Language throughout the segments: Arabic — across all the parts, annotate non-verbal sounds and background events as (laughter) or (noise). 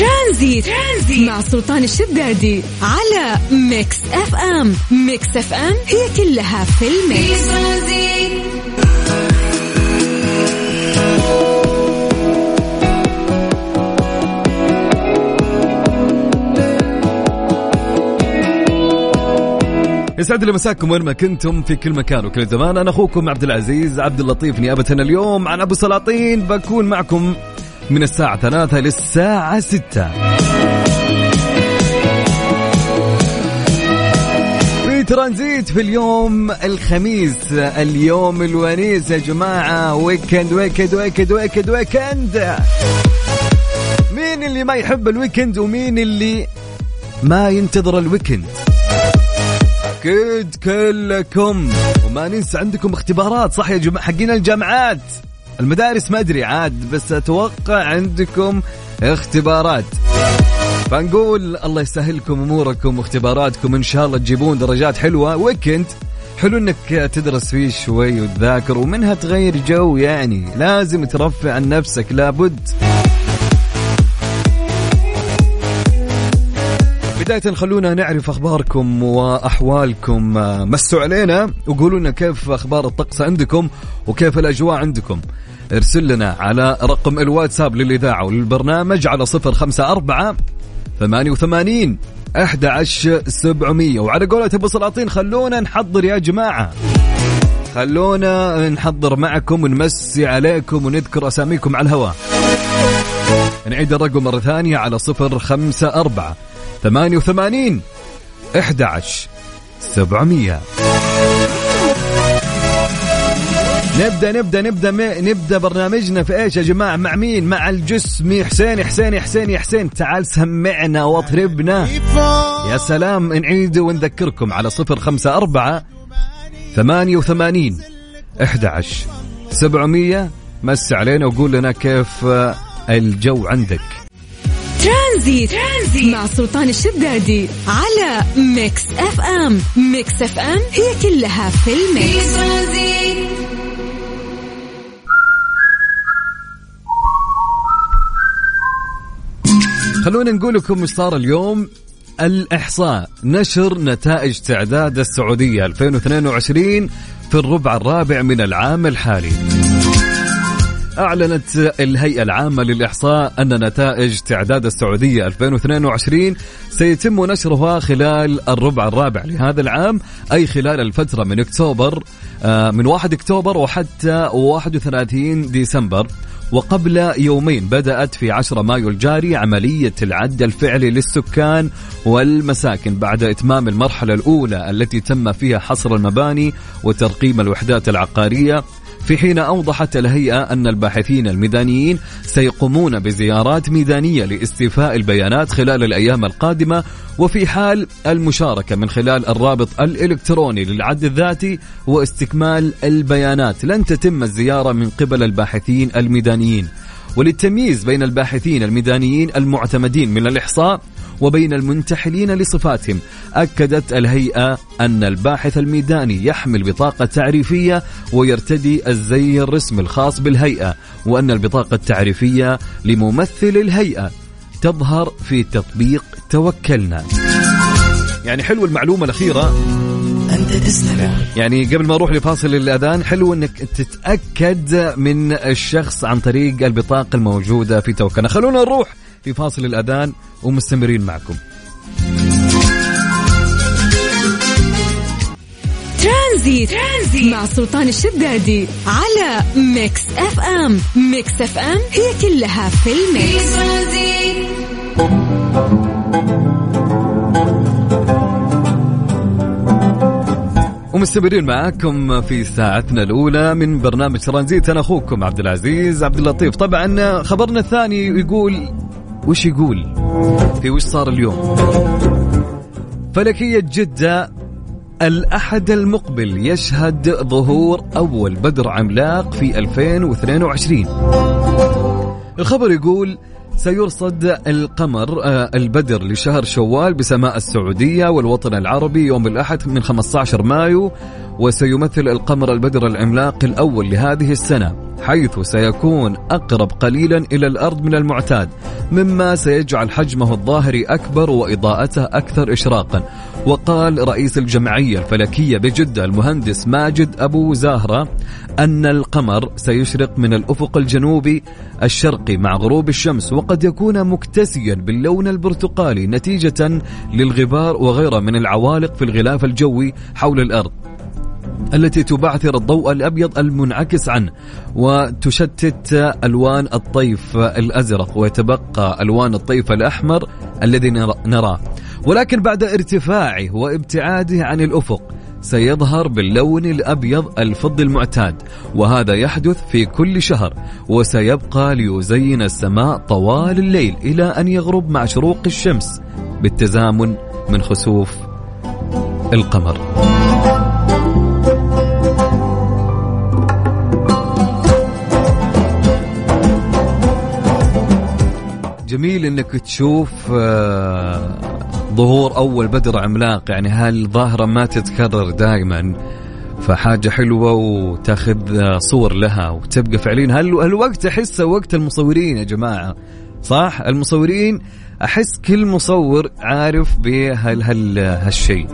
Tranzit, Tranzit. مع سلطان الشدادي على Mix FM. Mix FM هي كلها في ال mix. يسعد لي مساكم وين ما كنتم في كل مكان وكل زمان. أنا أخوكم عبد العزيز عبد اللطيف نيابة اليوم عن أبو سلاطين. بكون معكم من الساعة ثلاثة للساعة ستة. في ترانزيت في اليوم الخميس اليوم الونيس يا جماعة. weekend weekend weekend weekend weekend مين اللي ما يحب ال weekend ومين اللي ما ينتظر ال weekend أكيد كلكم. وما ننسى عندكم اختبارات صح يا جماعة؟ حقين الجامعات. المدارس ما أدري عاد بس أتوقع عندكم اختبارات. فنقول الله يسهلكم أموركم واختباراتكم إن شاء الله تجيبون درجات حلوة. ويكند حلو إنك تدرس فيه شوي وتذاكر ومنها تغير جو يعني. لازم ترفع عن نفسك لابد. بداية خلونا نعرف أخباركم وأحوالكم. آه، مسوا علينا وقولوا لنا كيف أخبار الطقس عندكم وكيف الأجواء عندكم. ارسل لنا على رقم الواتساب للإذاعة وللبرنامج على صفر خمسة أربعة ثمانية وثمانين أحد عشر سبعمية. وعلى قولة أبو سلاطين خلونا نحضر يا جماعة. خلونا نحضر معكم ونمسي عليكم ونذكر أساميكم على الهواء. نعيد الرقم مرة ثانية على صفر خمسة أربعة ثمانية وثمانين أحد عشر سبعمية. نبدأ نبدأ نبدأ نبدأ برنامجنا في إيش يا جماعة؟ مع مين؟ مع الجسمي حسين حسين حسين حسين. تعال سمعنا واطربنا. يا سلام نعيد ونذكركم على صفر خمسة أربعة ثمانية وثمانين أحد عشر سبعمية. مس علينا وقول لنا كيف آه، الجو عندك. Tranzit, Tranzit مع سلطان الشدادي على Mix FM. Mix FM هي كلها في ال mix. خلونا نقول لكم إيش صار اليوم. الإحصاء نشر نتائج تعداد السعودية 2022 في الربع الرابع من العام الحالي. أعلنت الهيئة العامة للإحصاء أن نتائج تعداد السعودية 2022 سيتم نشرها خلال الربع الرابع لهذا العام أي خلال الفترة من أكتوبر آه، من 1 أكتوبر وحتى 31 ديسمبر. وقبل يومين بدأت في 10 مايو الجاري عملية العد الفعلي للسكان والمساكن بعد إتمام المرحلة الأولى التي تم فيها حصر المباني وترقيم الوحدات العقارية. في حين أوضحت الهيئة أن الباحثين الميدانيين سيقومون بزيارات ميدانية لاستيفاء البيانات خلال الأيام القادمة وفي حال المشاركة من خلال الرابط الإلكتروني للعد الذاتي واستكمال البيانات. لن تتم الزيارة من قبل الباحثين الميدانيين. وللتمييز بين الباحثين الميدانيين المعتمدين من الإحصاء وبين المنتحلين لصفاتهم. أكدت الهيئة أن الباحث الميداني يحمل بطاقة تعريفية ويرتدي الزي الرسمي الخاص بالهيئة وأن البطاقة التعريفية لممثل الهيئة تظهر في تطبيق توكلنا. يعني حلو المعلومة الأخيرة. أنت تستمع. يعني قبل ما أروح لفاصل الأذان حلو إنك تتأكد من الشخص عن طريق البطاقة الموجودة في توكنا خلونا نروح في فاصل الأذان ومستمرين معكم. Tranzit, Tranzit. مع سلطان الشدادي على Mix FM Mix FM هي كلها في ال mix. ومستمرين معاكم في ساعتنا الأولى من برنامج ترانزيت. أنا أخوكم عبد العزيز عبد اللطيف. طبعا خبرنا الثاني يقول وش يقول؟ في وش صار اليوم؟ فلكية جدة الأحد المقبل يشهد ظهور أول بدر عملاق في 2022 الخبر يقول سيرصد القمر آه، البدر لشهر شوال بسماء السعودية والوطن العربي يوم الأحد من 15 مايو وسيمثل القمر البدر العملاق الأول لهذه السنة. حيث سيكون أقرب قليلا إلى الأرض من المعتاد مما سيجعل حجمه الظاهري أكبر وإضاءته أكثر إشراقا. وقال رئيس الجمعية الفلكية بجدة المهندس ماجد أبو زاهرة أن القمر سيشرق من الأفق الجنوبي الشرقي مع غروب الشمس وقد يكون مكتسيا باللون البرتقالي نتيجة للغبار وغيره من العوالق في الغلاف الجوي حول الأرض. التي تبعثر الضوء الأبيض المنعكس عنه وتشتت ألوان الطيف الأزرق ويتبقى ألوان الطيف الأحمر الذي نراه ولكن بعد ارتفاعه وابتعاده عن الأفق سيظهر باللون الأبيض الفضي المعتاد وهذا يحدث في كل شهر وسيبقى ليزين السماء طوال الليل إلى أن يغرب مع شروق الشمس بالتزامن من خسوف القمر. جميل إنك تشوف آه، ظهور أول بدر عملاق يعني هالظاهره ما تتكرر دائما فحاجة حلوة وتاخذ آه، صور لها وتبقى فعليا. هالوقت احسه وقت المصورين يا جماعة؟ صح؟ المصورين أحس كل مصور عارف بهال هال هالشيء.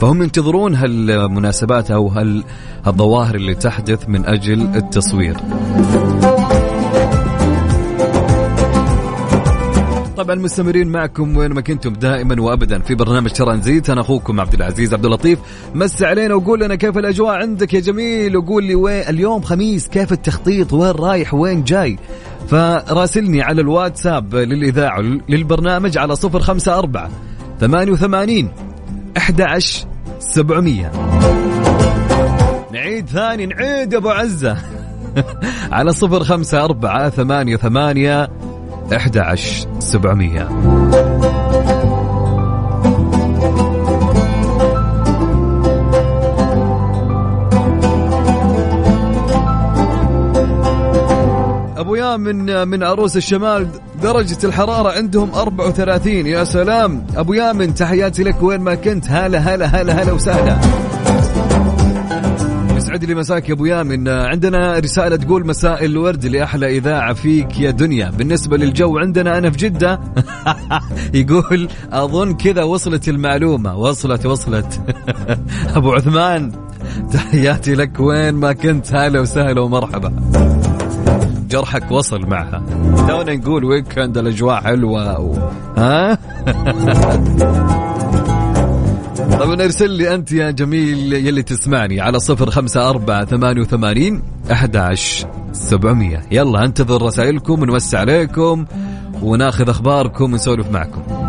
فهم ينتظرون هالمناسبات أو هالظواهر اللي تحدث من أجل التصوير. طبعا مستمرين معكم وين ما كنتم دائما وابدا في برنامج ترانزيت أنا أخوكم عبد العزيز عبد اللطيف. مس علينا وقول لنا كيف الأجواء عندك يا جميل وقول لي وين اليوم خميس كيف التخطيط وين رايح وين جاي. فراسلني على الواتساب للإذاعة للبرنامج على صفر خمسة أربعة ثمانية وثمانين أحد عشر سبعمية. نعيد ثاني نعيد يا أبو عزة. (laughs) على صفر خمسة أربعة ثمانية ثمانية 11700 أبو يام من من عروس الشمال درجة الحرارة عندهم 34 يا سلام. أبو يامن تحياتي لك وين ما كنت. هلا هلا هلا هلا وسهلا. يسعد لي مساك يا أبو يامن. عندنا رسالة تقول مساء الورد لأحلى إذاعة فيك يا دنيا. بالنسبة للجو عندنا أنا في جدة (laughs) يقول أظن كذا وصلت المعلومة. وصلت وصلت. (laughs) أبو عثمان تحياتي لك. وين ما كنت هلا وسهلا ومرحبا. جرحك وصل معها. تونا نقول ويكند الأجواء حلوة. و... ها؟ (laughs) طبعا أرسل لي أنت يا جميل يلي تسمعني على صفر خمسة أربعة ثمانية وثمانين أحد سبعمية. يلا أنتظر رسائلكم ونوسع عليكم وناخذ أخباركم ونسولف معكم.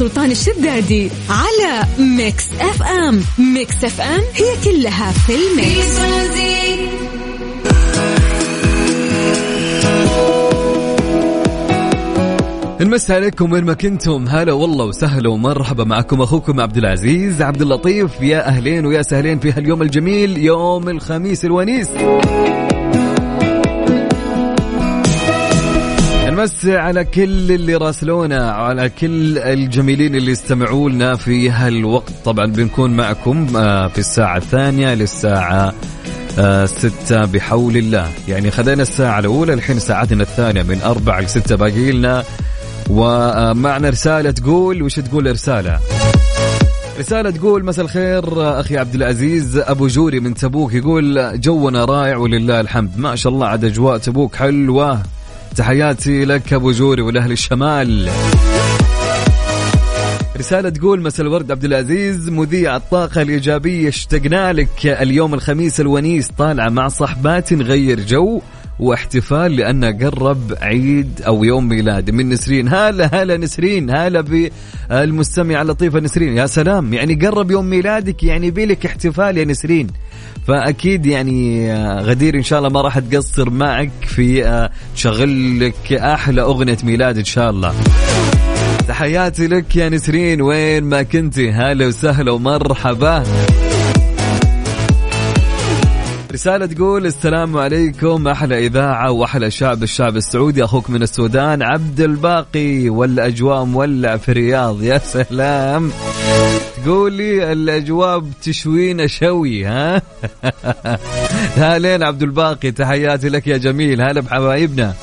سلطان الشدادي على Mix FM. Mix FM هي كلها في ال mix. نمسي عليكم وين ما كنتم. هلا والله وسهلا ومرحبا معكم أخوكم عبد العزيز عبد اللطيف يا أهلين ويا سهلين في هاليوم الجميل يوم الخميس الونيس. نمسي على كل اللي راسلونا على كل الجميلين اللي استمعوا لنا في هالوقت. طبعا بنكون معكم آه، في الساعة الثانية للساعة آه، ستة بحول الله. يعني خذينا الساعة الأولى الحين ساعتنا الثانية من أربعة لستة باقي لنا. ومعنا رسالة تقول وش تقول رسالة رسالة تقول مساء الخير أخي عبد العزيز. أبو جوري من تبوك يقول جونا رائع ولله الحمد. ما شاء الله عاد أجواء تبوك حلوة. تحياتي لك أبو جوري والاهل الشمال. رسالة تقول مساء الورد عبد العزيز. مذيع الطاقة الإيجابية اشتقنا لك. اليوم الخميس الونيس طالعة مع صحبات نغير جو. واحتفال لأنه قرب عيد أو يوم ميلاد من نسرين. هلا هلا نسرين. هلا بالمستمع اللطيفة نسرين. يا سلام. يعني قرب يوم ميلادك يعني بيلك احتفال يا نسرين. فأكيد يعني آه، غدير إن شاء الله ما راح تقصر معك في آه، تشغل لك أحلى أغنية ميلاد إن شاء الله. تحياتي لك يا نسرين. وين ما كنتي. هلا وسهلا ومرحبا. رسالة تقول السلام عليكم أحلى إذاعة وأحلى شعب الشعب السعودي أخوك من السودان عبد الباقي والأجواء مولع في الرياض يا سلام. تقولي الأجواء بتشوينا شوي ها؟ (laughs) هالين عبد الباقي تحياتي لك يا جميل هلا بحبايبنا.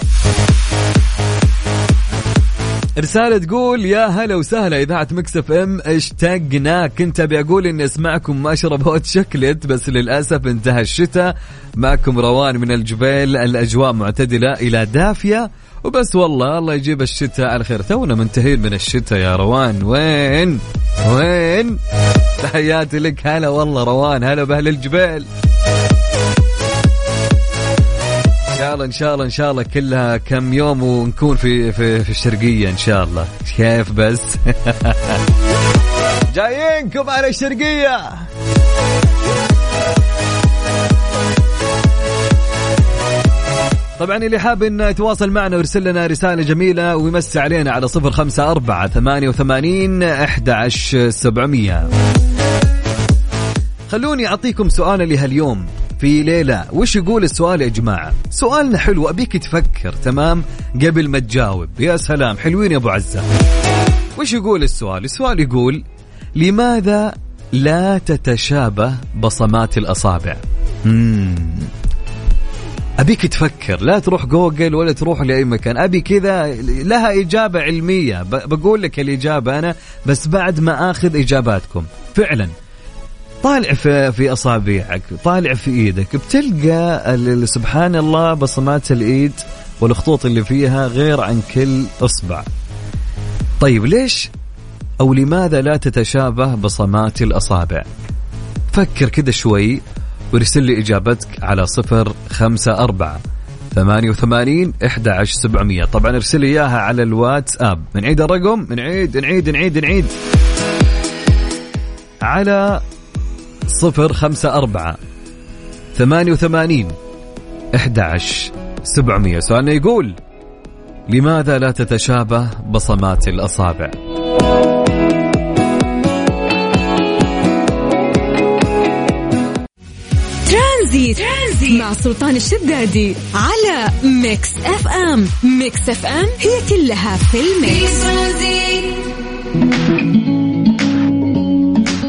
رسالة تقول يا هلا وسهلا إذاعة مكسف إم اشتقنا. كنت أبي أقول إني أسمعكم ما شربوت شكلت بس للأسف انتهى الشتاء. معكم روان من الجبيل الأجواء معتدلة إلى دافية. وبس والله الله يجيب الشتاء على خير. تونا منتهين من الشتاء يا روان. وين؟ وين؟ تحياتي لك. هلا والله روان هلا بأهل الجبيل. شاء الله إن شاء الله إن شاء الله كلها كم يوم ونكون في في, في الشرقية إن شاء الله. كيف بس؟ (laughs) جايينكم على الشرقية. طبعا اللي حاب انه يتواصل معنا ويرسل لنا رسالة جميلة ويمسي علينا على صفر خمسة أربعة ثمانية وثمانين أحد سبعمية. خلوني أعطيكم سؤال لهاليوم. في ليلة. وش يقول السؤال يا جماعة؟ سؤالنا حلو أبيك تفكر تمام؟ قبل ما تجاوب. يا سلام حلوين يا أبو عزة. وش يقول السؤال؟ السؤال يقول لماذا لا تتشابه بصمات الأصابع. أبيك تفكر. لا تروح جوجل ولا تروح لأي مكان. أبي كذا لها إجابة علمية. بقول لك الإجابة أنا بس بعد ما أخذ إجاباتكم. فعلا. طالع في في اصابعك طالع في إيدك بتلقى سبحان الله بصمات الإيد والخطوط اللي فيها غير عن كل إصبع. طيب ليش أو لماذا لا تتشابه بصمات الأصابع؟ فكر كذا شوي وارسل لي إجابتك على صفر خمسة أربعة ثمانية وثمانين إحدى عشر سبعمية. طبعا ارسل لي إياها على الواتساب. نعيد الرقم؟ نعيد نعيد نعيد نعيد على صفر خمسة أربعة ثمانية وثمانين أحد سبعمية سؤالنا يقول لماذا لا تتشابه بصمات الأصابع Tranzit. Tranzit مع سلطان الشدادي على Mix FM Mix FM هي كلها في ال mix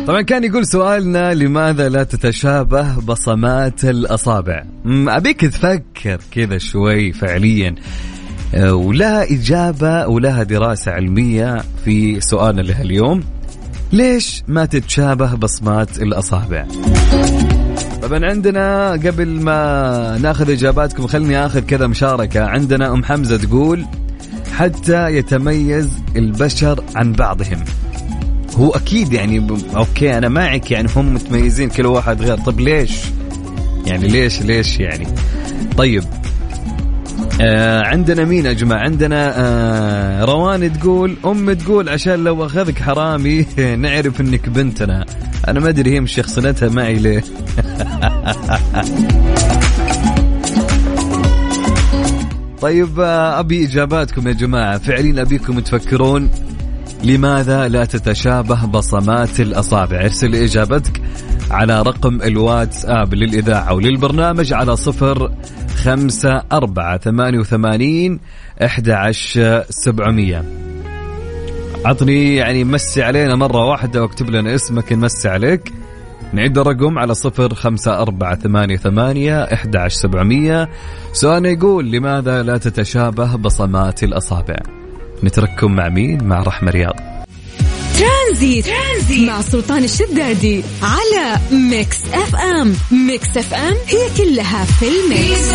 طبعا كان يقول سؤالنا لماذا لا تتشابه بصمات الأصابع؟ أبيك تفكر كذا شوي فعليا. أه، ولها إجابة ولها دراسة علمية في سؤالنا لهاليوم. ليش ما تتشابه بصمات الأصابع؟ طبعا عندنا قبل ما ناخذ إجاباتكم خلني أخذ كذا مشاركة. عندنا أم حمزة تقول حتى يتميز البشر عن بعضهم. هو أكيد يعني. أوكي أنا معك يعني هم متميزين كل واحد غير. طب ليش؟ يعني ليش ليش يعني؟ طيب آه عندنا مين يا جماعة؟ عندنا آه روان تقول أم تقول عشان لو أخذك حرامي (laughs) نعرف إنك بنتنا. أنا ما أدري هي مش شخصنتها معي ليه؟ (laughs) طيب آه أبي إجاباتكم يا جماعة. فعليا أبيكم تفكرون. لماذا لا تتشابه بصمات الأصابع؟ ارسل إجابتك على رقم الواتساب للإذاعة وللبرنامج على صفر خمسة أربعة ثمانية وثمانين أحد عشر سبعمية. عطني يعني مسي علينا مرة واحدة واكتب لنا اسمك نمسي عليك. نعيد الرقم على صفر خمسة أربعة ثمانية ثمانية إحدى عشر سبعمية. سؤالنا يقول لماذا لا تتشابه بصمات الأصابع؟ نترككم مع مين؟ مع رحمة رياض. Tranzit. Tranzit مع سلطان الشدادي على Mix FM. Mix FM هي كلها في ال mix.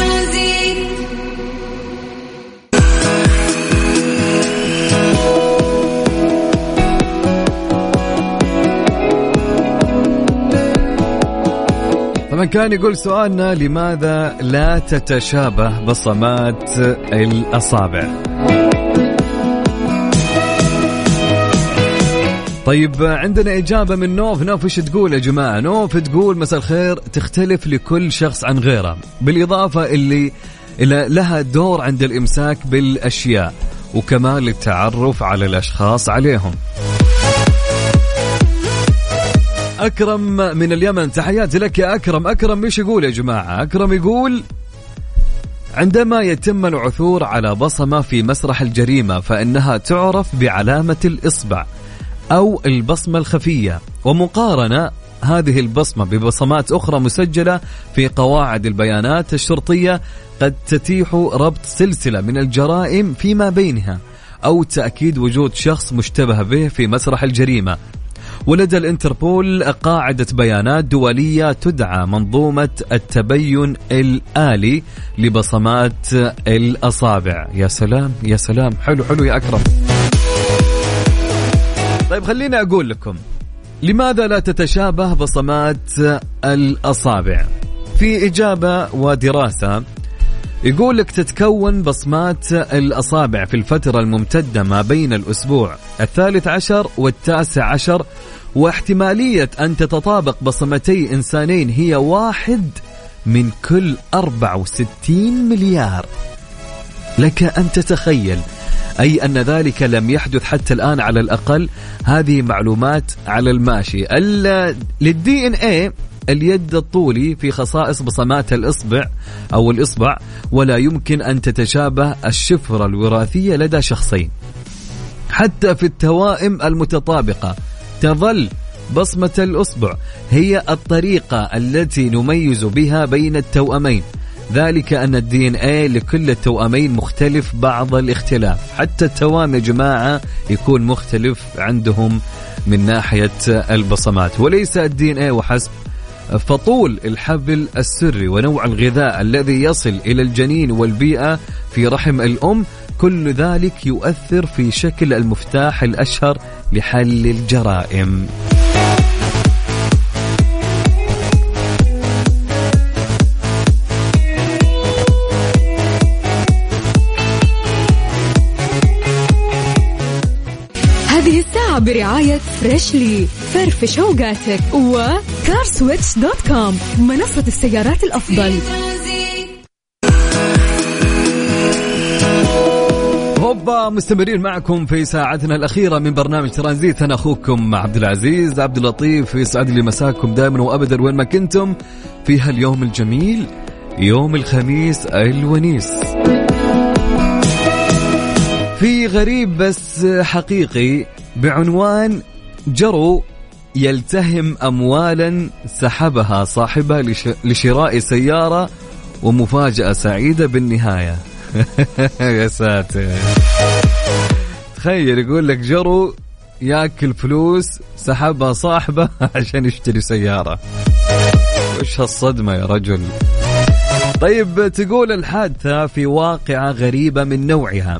طبعا كان يقول سؤالنا لماذا لا تتشابه بصمات الأصابع؟ طيب عندنا إجابة من نوف. نوف إيش تقول يا جماعة؟ نوف تقول مساء الخير تختلف لكل شخص عن غيره بالإضافة اللي لها دور عند الإمساك بالأشياء وكمان للتعرف على الأشخاص عليهم. أكرم من اليمن تحياتي لك يا أكرم. أكرم إيش يقول يا جماعة؟ أكرم يقول عندما يتم العثور على بصمة في مسرح الجريمة فإنها تعرف بعلامة الإصبع. أو البصمة الخفية. ومقارنة هذه البصمة ببصمات أخرى مسجلة في قواعد البيانات الشرطية قد تتيح ربط سلسلة من الجرائم فيما بينها أو تأكيد وجود شخص مشتبه به في مسرح الجريمة. ولدى الإنتربول قاعدة بيانات دولية تدعى منظومة التبين الآلي لبصمات الأصابع. يا سلام يا سلام. حلو حلو يا أكرم. طيب خليني أقول لكم لماذا لا تتشابه بصمات الأصابع؟ في إجابة ودراسة يقول لك تتكون بصمات الأصابع في الفترة الممتدة ما بين الأسبوع الثالث عشر والتاسع عشر واحتمالية أن تتطابق بصمتي إنسانين هي واحد من كل 64 مليار. لك أن تتخيل أي أن ذلك لم يحدث حتى الآن على الأقل هذه معلومات على الماشي. للدي ان اي اليد الطولي في خصائص بصمات الإصبع أو الإصبع ولا يمكن أن تتشابه الشفرة الوراثية لدى شخصين. حتى في التوائم المتطابقة تظل بصمة الأصبع هي الطريقة التي نميز بها بين التوأمين. ذلك أن ال DNA لكل التوأمين مختلف بعض الاختلاف. حتى التوام يا جماعة يكون مختلف عندهم من ناحية البصمات. وليس ال DNA وحسب فطول الحبل السري ونوع الغذاء الذي يصل إلى الجنين والبيئة في رحم الأم كل ذلك يؤثر في شكل المفتاح الأشهر لحل الجرائم. برعاية Freshly فرفش اوقاتك و CarSwitch dot com منصة السيارات الأفضل. هوبا مستمرين معكم في ساعتنا الأخيرة من برنامج ترانزيت. أنا أخوكم عبد العزيز عبد اللطيف يسعد لي مساكم دائما وأبدا وين ما كنتم في هاليوم الجميل يوم الخميس الونيس. في غريب بس حقيقي بعنوان جرو يلتهم أموالا سحبها صاحبها لش... لشراء سيارة ومفاجأة سعيدة بالنهاية. (laughs) يا ساتر. تخيل يقول لك جرو ياكل فلوس سحبها صاحبه (laughs) عشان يشتري سيارة. وش هالصدمة يا رجل. طيب تقول الحادثة في واقعة غريبة من نوعها.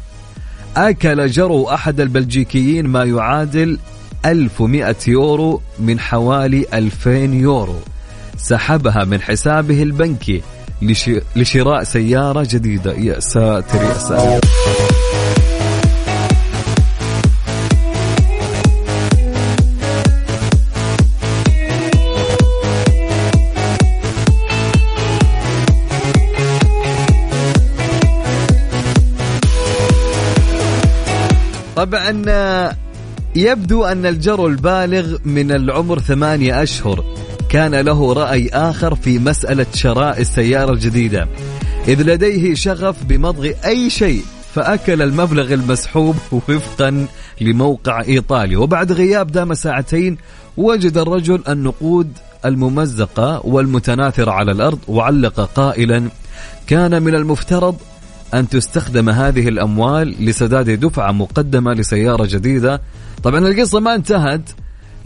أكل جرو أحد البلجيكيين ما يعادل 1100 يورو من حوالي 2000 يورو. سحبها من حسابه البنكي لشراء سيارة جديدة. يا ساتر يا ساتر. طبعا يبدو أن الجرو البالغ من العمر ثمانية أشهر كان له رأي آخر في مسألة شراء السيارة الجديدة. إذ لديه شغف بمضغ أي شيء فأكل المبلغ المسحوب وفقا لموقع إيطالي وبعد غياب دام ساعتين وجد الرجل النقود الممزقة والمتناثرة على الأرض وعلق قائلا كان من المفترض أن تستخدم هذه الأموال لسداد دفعة مقدمة لسيارة جديدة. طبعا القصة ما انتهت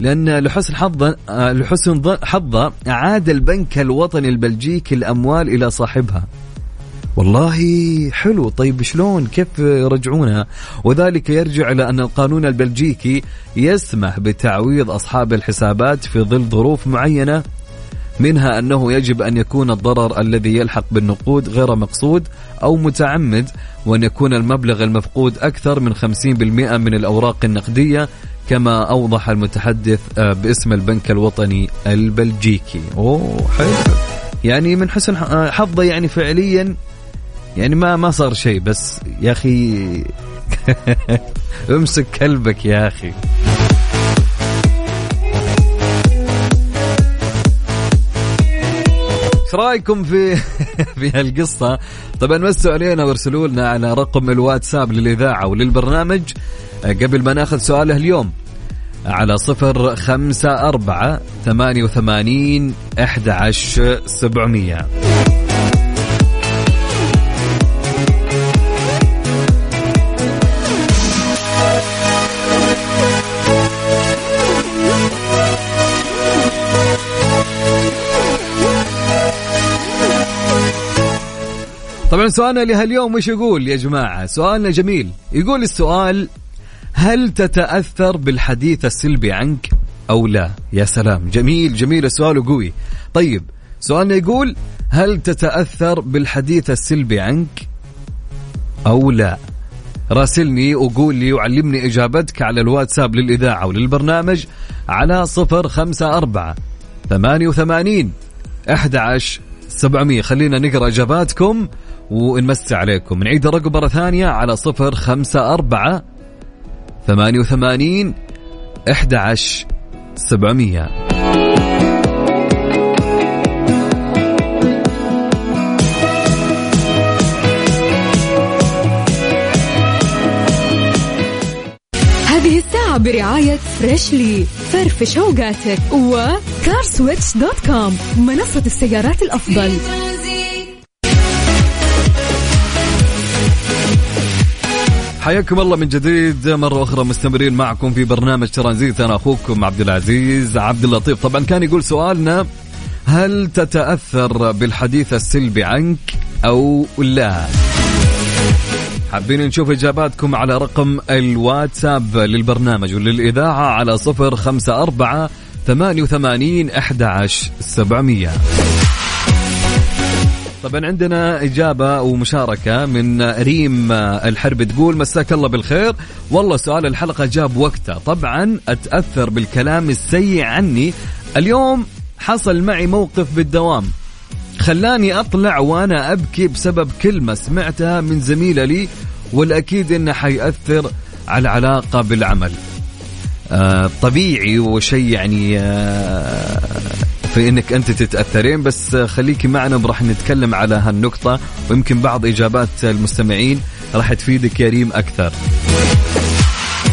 لأن لحسن حظ لحسن حظه عاد البنك الوطني البلجيكي الأموال إلى صاحبها. والله حلو. طيب شلون؟ كيف يرجعونها؟ وذلك يرجع إلى أن القانون البلجيكي يسمح بتعويض أصحاب الحسابات في ظل ظروف معينة. منها أنه يجب أن يكون الضرر الذي يلحق بالنقود غير مقصود أو متعمد وأن يكون المبلغ المفقود أكثر من 50% من الأوراق النقدية كما أوضح المتحدث آه، باسم البنك الوطني البلجيكي. أوه حلو. يعني من حسن آه، حظه يعني فعليا يعني ما ما صار شيء بس يا أخي (laughs) امسك كلبك يا أخي. إيش رأيكم في (laughs) في هالقصة؟ طبعا مسوا علينا وارسلوا لنا على رقم الواتساب للإذاعة وللبرنامج آه، قبل ما ناخذ سؤاله اليوم على صفر خمسة أربعة ثمانية وثمانين أحد عشر سبعمية سؤالنا لهاليوم وش يقول يا جماعة؟ سؤالنا جميل. يقول السؤال هل تتأثر بالحديث السلبي عنك أو لا؟ يا سلام. جميل جميل السؤال قوي طيب سؤالنا يقول هل تتأثر بالحديث السلبي عنك أو لا؟ راسلني وقول لي وعلمني إجابتك على الواتساب للإذاعة وللبرنامج على صفر خمسة أربعة ثمانية وثمانين أحد عشر سبعمية. خلينا نقرأ إجاباتكم. ونمسي عليكم. نعيد الرقم مرة ثانية على صفر خمسة أربعة ثمانية وثمانين أحد عشر سبعمية. هذه الساعة برعاية Freshly فرفش اوقاتك و CarSwitch dot com منصة السيارات الأفضل. حياكم الله من جديد. مرة أخرى مستمرين معكم في برنامج ترانزيت. أنا أخوكم عبد العزيز عبد اللطيف. طبعا كان يقول سؤالنا هل تتأثر بالحديث السلبي عنك أو لا؟ حابين نشوف إجاباتكم على رقم الواتساب للبرنامج وللإذاعة على صفر خمسة أربعة ثمانية وثمانين أحد عشر سبعمية. طبعا عندنا إجابة ومشاركة من ريم الحرب تقول مساك الله بالخير. والله سؤال الحلقة جاب وقته. طبعا أتأثر بالكلام السيء عني. اليوم حصل معي موقف بالدوام. خلاني أطلع وأنا أبكي بسبب كلمة سمعتها من زميلة لي والأكيد إنه حيأثر على العلاقة بالعمل. آه طبيعي وشيء يعني آه في إنك أنت تتأثرين بس خليكي معنا راح نتكلم على هالنقطة ويمكن بعض إجابات المستمعين راح تفيدك يا ريم أكثر.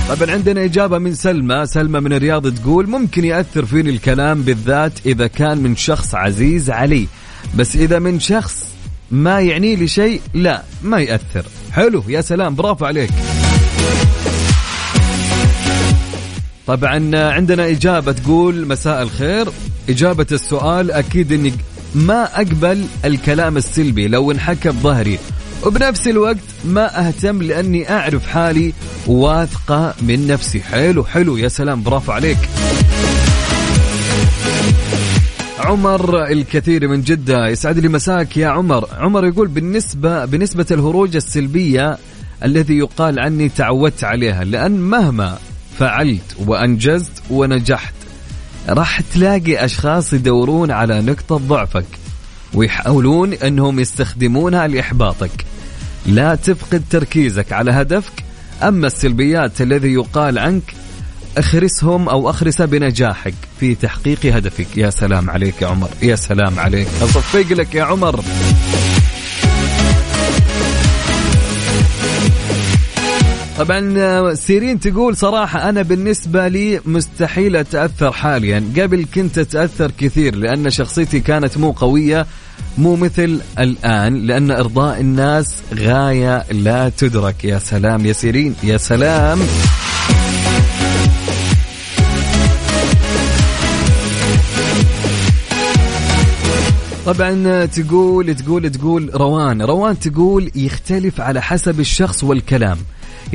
طبعا عندنا إجابة من سلمى. سلمى من الرياض تقول ممكن يأثر فيني الكلام بالذات إذا كان من شخص عزيز علي بس إذا من شخص ما يعني لي شيء لا ما يأثر. حلو يا سلام برافو عليك. طبعا عندنا إجابة تقول مساء الخير. إجابة السؤال أكيد أني ما أقبل الكلام السلبي لو انحكى بظهري. وبنفس الوقت ما أهتم لأني أعرف حالي واثقة من نفسي. حلو حلو يا سلام برافو عليك. عمر الكثير من جدة يسعد لي مساك يا عمر. عمر يقول بالنسبة بالنسبة الهروج السلبية الذي يقال عني تعودت عليها لأن مهما فعلت وأنجزت ونجحت. راح تلاقي أشخاص يدورون على نقطة ضعفك ويحاولون أنهم يستخدمونها لإحباطك. لا تفقد تركيزك على هدفك أما السلبيات الذي يقال عنك أخرسهم أو اخرسها بنجاحك في تحقيق هدفك. يا سلام عليك يا عمر يا سلام عليك. أصفق لك يا عمر. طبعا سيرين تقول صراحة أنا بالنسبة لي مستحيل أتأثر حاليا. قبل كنت أتأثر كثير لأن شخصيتي كانت مو قوية مو مثل الآن لأن إرضاء الناس غاية لا تدرك. يا سلام يا سيرين يا سلام. طبعا تقول تقول تقول روان. روان تقول يختلف على حسب الشخص والكلام.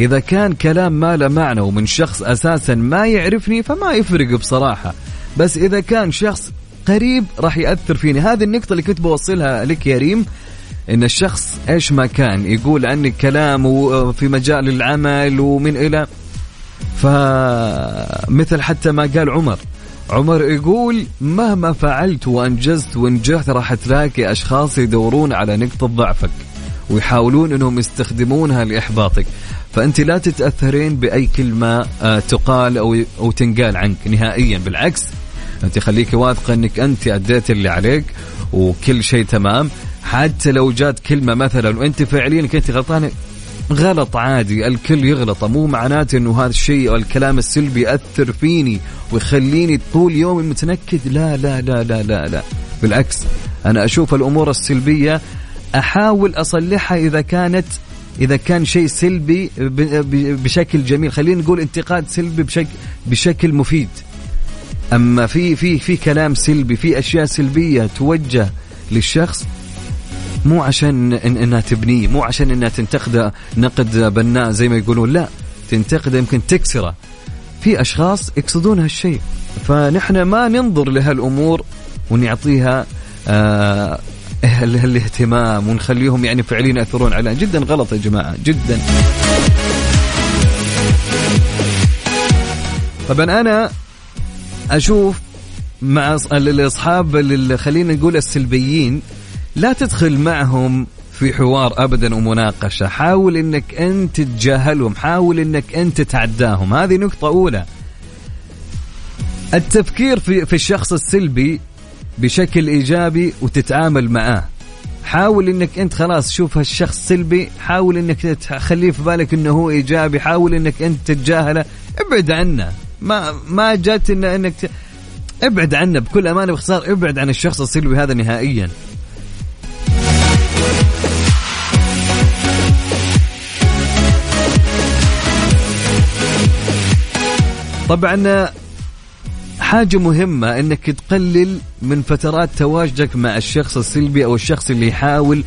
إذا كان كلام ما له معنى ومن شخص أساسا ما يعرفني فما يفرق بصراحة. بس إذا كان شخص قريب راح يأثر فيني. هذه النقطة اللي كنت بوصلها لك يا ريم إن الشخص إيش ما كان يقول عنك كلام في مجال العمل ومن إلى فمثل حتى ما قال عمر. عمر يقول مهما فعلت وأنجزت ونجحت راح تلاقي أشخاص يدورون على نقطة ضعفك. ويحاولون إنهم يستخدمونها لإحباطك. فأنت لا تتأثرين بأي كلمة آه، تقال أو أو تنقال عنك نهائيا. بالعكس أنت خليكي واثقة إنك أنت أديت اللي عليك وكل شيء تمام. حتى لو جات كلمة مثلا وأنت فعليا كنت غلطانة غلط عادي. الكل يغلط. مو معناته إنه هذا الشيء الكلام السلبي يأثر فيني ويخليني طول يومي متنكد. لا لا لا لا لا لا. بالعكس أنا أشوف الأمور السلبية أحاول أصلحها إذا كانت إذا كان شيء سلبي بشكل جميل. خلينا نقول انتقاد سلبي بشكل بشكل مفيد. أما في في في كلام سلبي في أشياء سلبية توجه للشخص مو عشان إن إنها تبنيه مو عشان إنها تنتقده نقد بناء زي ما يقولون لا. تنتقده يمكن تكسره. في أشخاص يقصدون هالشيء. فنحن ما ننظر لهالأمور ونعطيها آه الاهتمام ونخليهم يعني فعليا يأثرون علينا جدا غلط يا جماعة جدا. طبعا أنا أشوف مع الاصحاب اللي خلينا نقول السلبيين لا تدخل معهم في حوار ابدا ومناقشة حاول إنك أنت تتجاهلهم حاول إنك أنت تتعداهم هذه نقطة أولى. التفكير في في الشخص السلبي بشكل إيجابي وتتعامل معاه. حاول إنك أنت خلاص شوف هالشخص سلبي حاول إنك تخليه في بالك إنه هو إيجابي حاول إنك أنت تتجاهله. ابعد عنه. ما ما جات إن إنك ت... ابعد عنه. بكل أمانة باختصار ابعد عن الشخص السلبي هذا نهائيا. طبعا حاجة مهمة إنك تقلل من فترات تواجدك مع الشخص السلبي أو الشخص اللي يحاول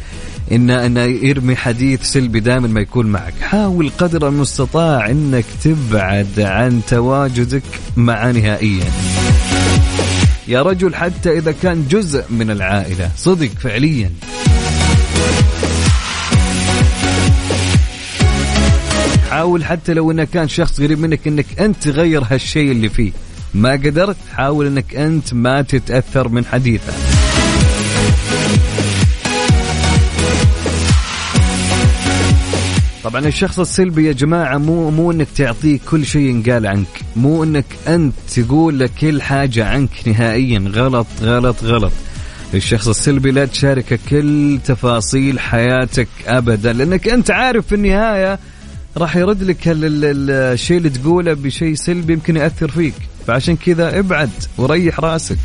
انه انه يرمي حديث سلبي دائما ما يكون معك، حاول قدر المستطاع إنك تبعد عن تواجدك معه نهائيا. يا رجل حتى إذا كان جزء من العائلة، صدق فعليا. حاول حتى لو انه كان شخص قريب منك إنك أنت تغير هالشيء اللي فيه ما قدرت حاول إنك أنت ما تتأثر من حديثه طبعا الشخص السلبي يا جماعة مو مو إنك تعطيه كل شيء ينقال عنك، مو إنك أنت تقول له كل حاجة عنك نهائيا غلط غلط غلط. الشخص السلبي لا تشاركه كل تفاصيل حياتك ابدا لأنك أنت عارف في النهاية راح يرد لك الشيء اللي تقوله بشيء سلبي يمكن يأثر فيك. فعشان كذا ابعد وريح راسك.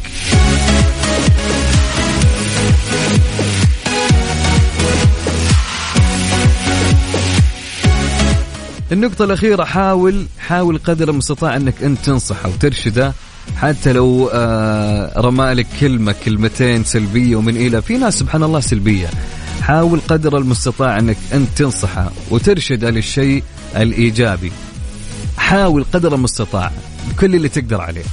النقطة الأخيرة حاول حاول قدر المستطاع أنك أنت تنصحه وترشده حتى لو آه رمالك كلمة كلمتين سلبية ومن إلى في ناس سبحان الله سلبية. حاول قدر المستطاع أنك أنت تنصحه وترشده للشيء الإيجابي. حاول قدر المستطاع. بكل اللي تقدر عليه.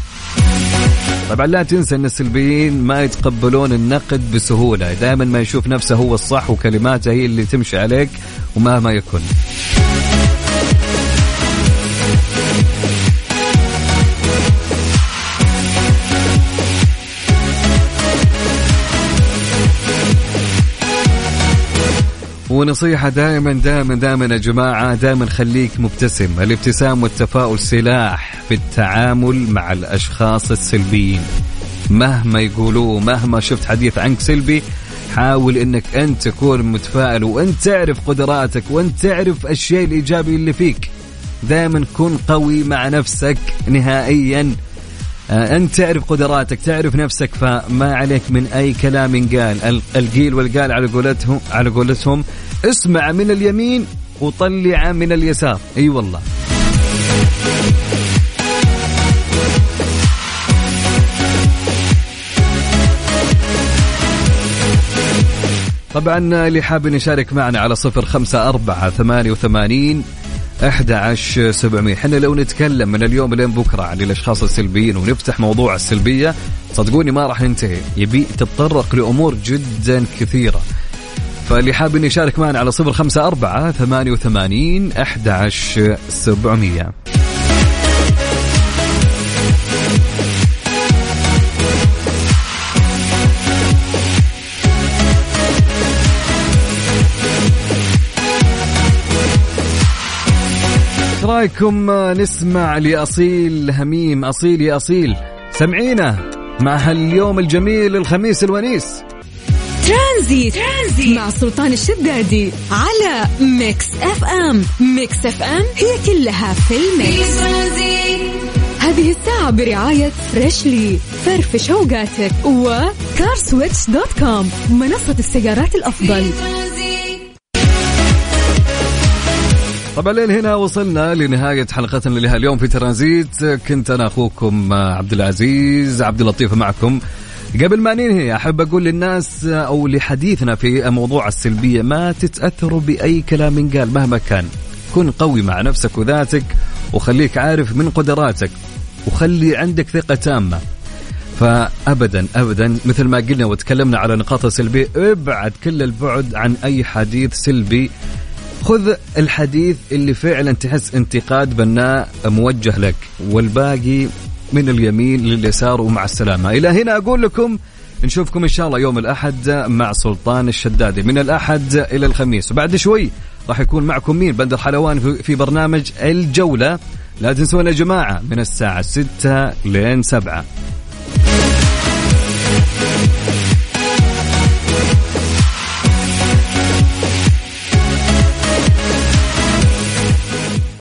طبعا لا تنسى أن السلبيين ما يتقبلون النقد بسهولة. دائما ما يشوف نفسه هو الصح وكلماته هي اللي تمشي عليك ومهما يكن. ونصيحة دائما دائما دائما يا جماعة دائما خليك مبتسم. الابتسام والتفاؤل سلاح في التعامل مع الأشخاص السلبيين. مهما يقولوا مهما شفت حديث عنك سلبي حاول إنك أنت تكون متفائل وأنت تعرف قدراتك وأنت تعرف الشيء الإيجابي اللي فيك. دائما كن قوي مع نفسك نهائيا. أنت تعرف قدراتك تعرف نفسك فما عليك من أي كلام ينقال. القيل والقال على قولتهم على قولتهم اسمع من اليمين وطلع من اليسار. أي أيوة والله. طبعا اللي حاب يشارك معنا على صفر خمسة أربعة ثمانية وثمانين 11700 إحنا لو نتكلم من اليوم لين بكرة عن الأشخاص السلبيين ونفتح موضوع السلبية صدقوني ما راح ننتهي يبي تتطرق لأمور جدا كثيرة. فاللي حاب إنه يشارك معنا على صفر خمسة أربعة ثمانية وثمانين أحد عشر سبعمية. رايكم؟ نسمع لأصيل هميم أصيل يا أصيل. سمعينا مع هاليوم الجميل الخميس الونيس. Transit. Transit مع سلطان الشدادي على Mix FM. Mix FM هي كلها في ال mix. هذه الساعة برعاية Freshly فرفش اوقاتك و CarSwitch dot com منصة السيارات الأفضل. طبعا لين هنا وصلنا لنهاية حلقتنا لها اليوم في ترانزيت. كنت أنا أخوكم عبد العزيز عبد اللطيف معكم. قبل ما ننهي أحب أقول للناس أو لحديثنا في موضوع السلبية ما تتأثروا بأي كلام قال مهما كان. كن قوي مع نفسك وذاتك وخليك عارف من قدراتك وخلي عندك ثقة تامة. فابدا ابدا مثل ما قلنا وتكلمنا على نقاط السلبية ابعد كل البعد عن أي حديث سلبي خذ الحديث اللي فعلا تحس انتقاد بناء موجه لك والباقي من اليمين لليسار ومع السلامة. إلى هنا أقول لكم نشوفكم إن شاء الله يوم الأحد مع سلطان الشدادي. من الأحد إلى الخميس. وبعد شوي راح يكون معكم مين؟ بندر حلوان في- برنامج الجولة. لا تنسون يا جماعة من الساعة 6 لين 7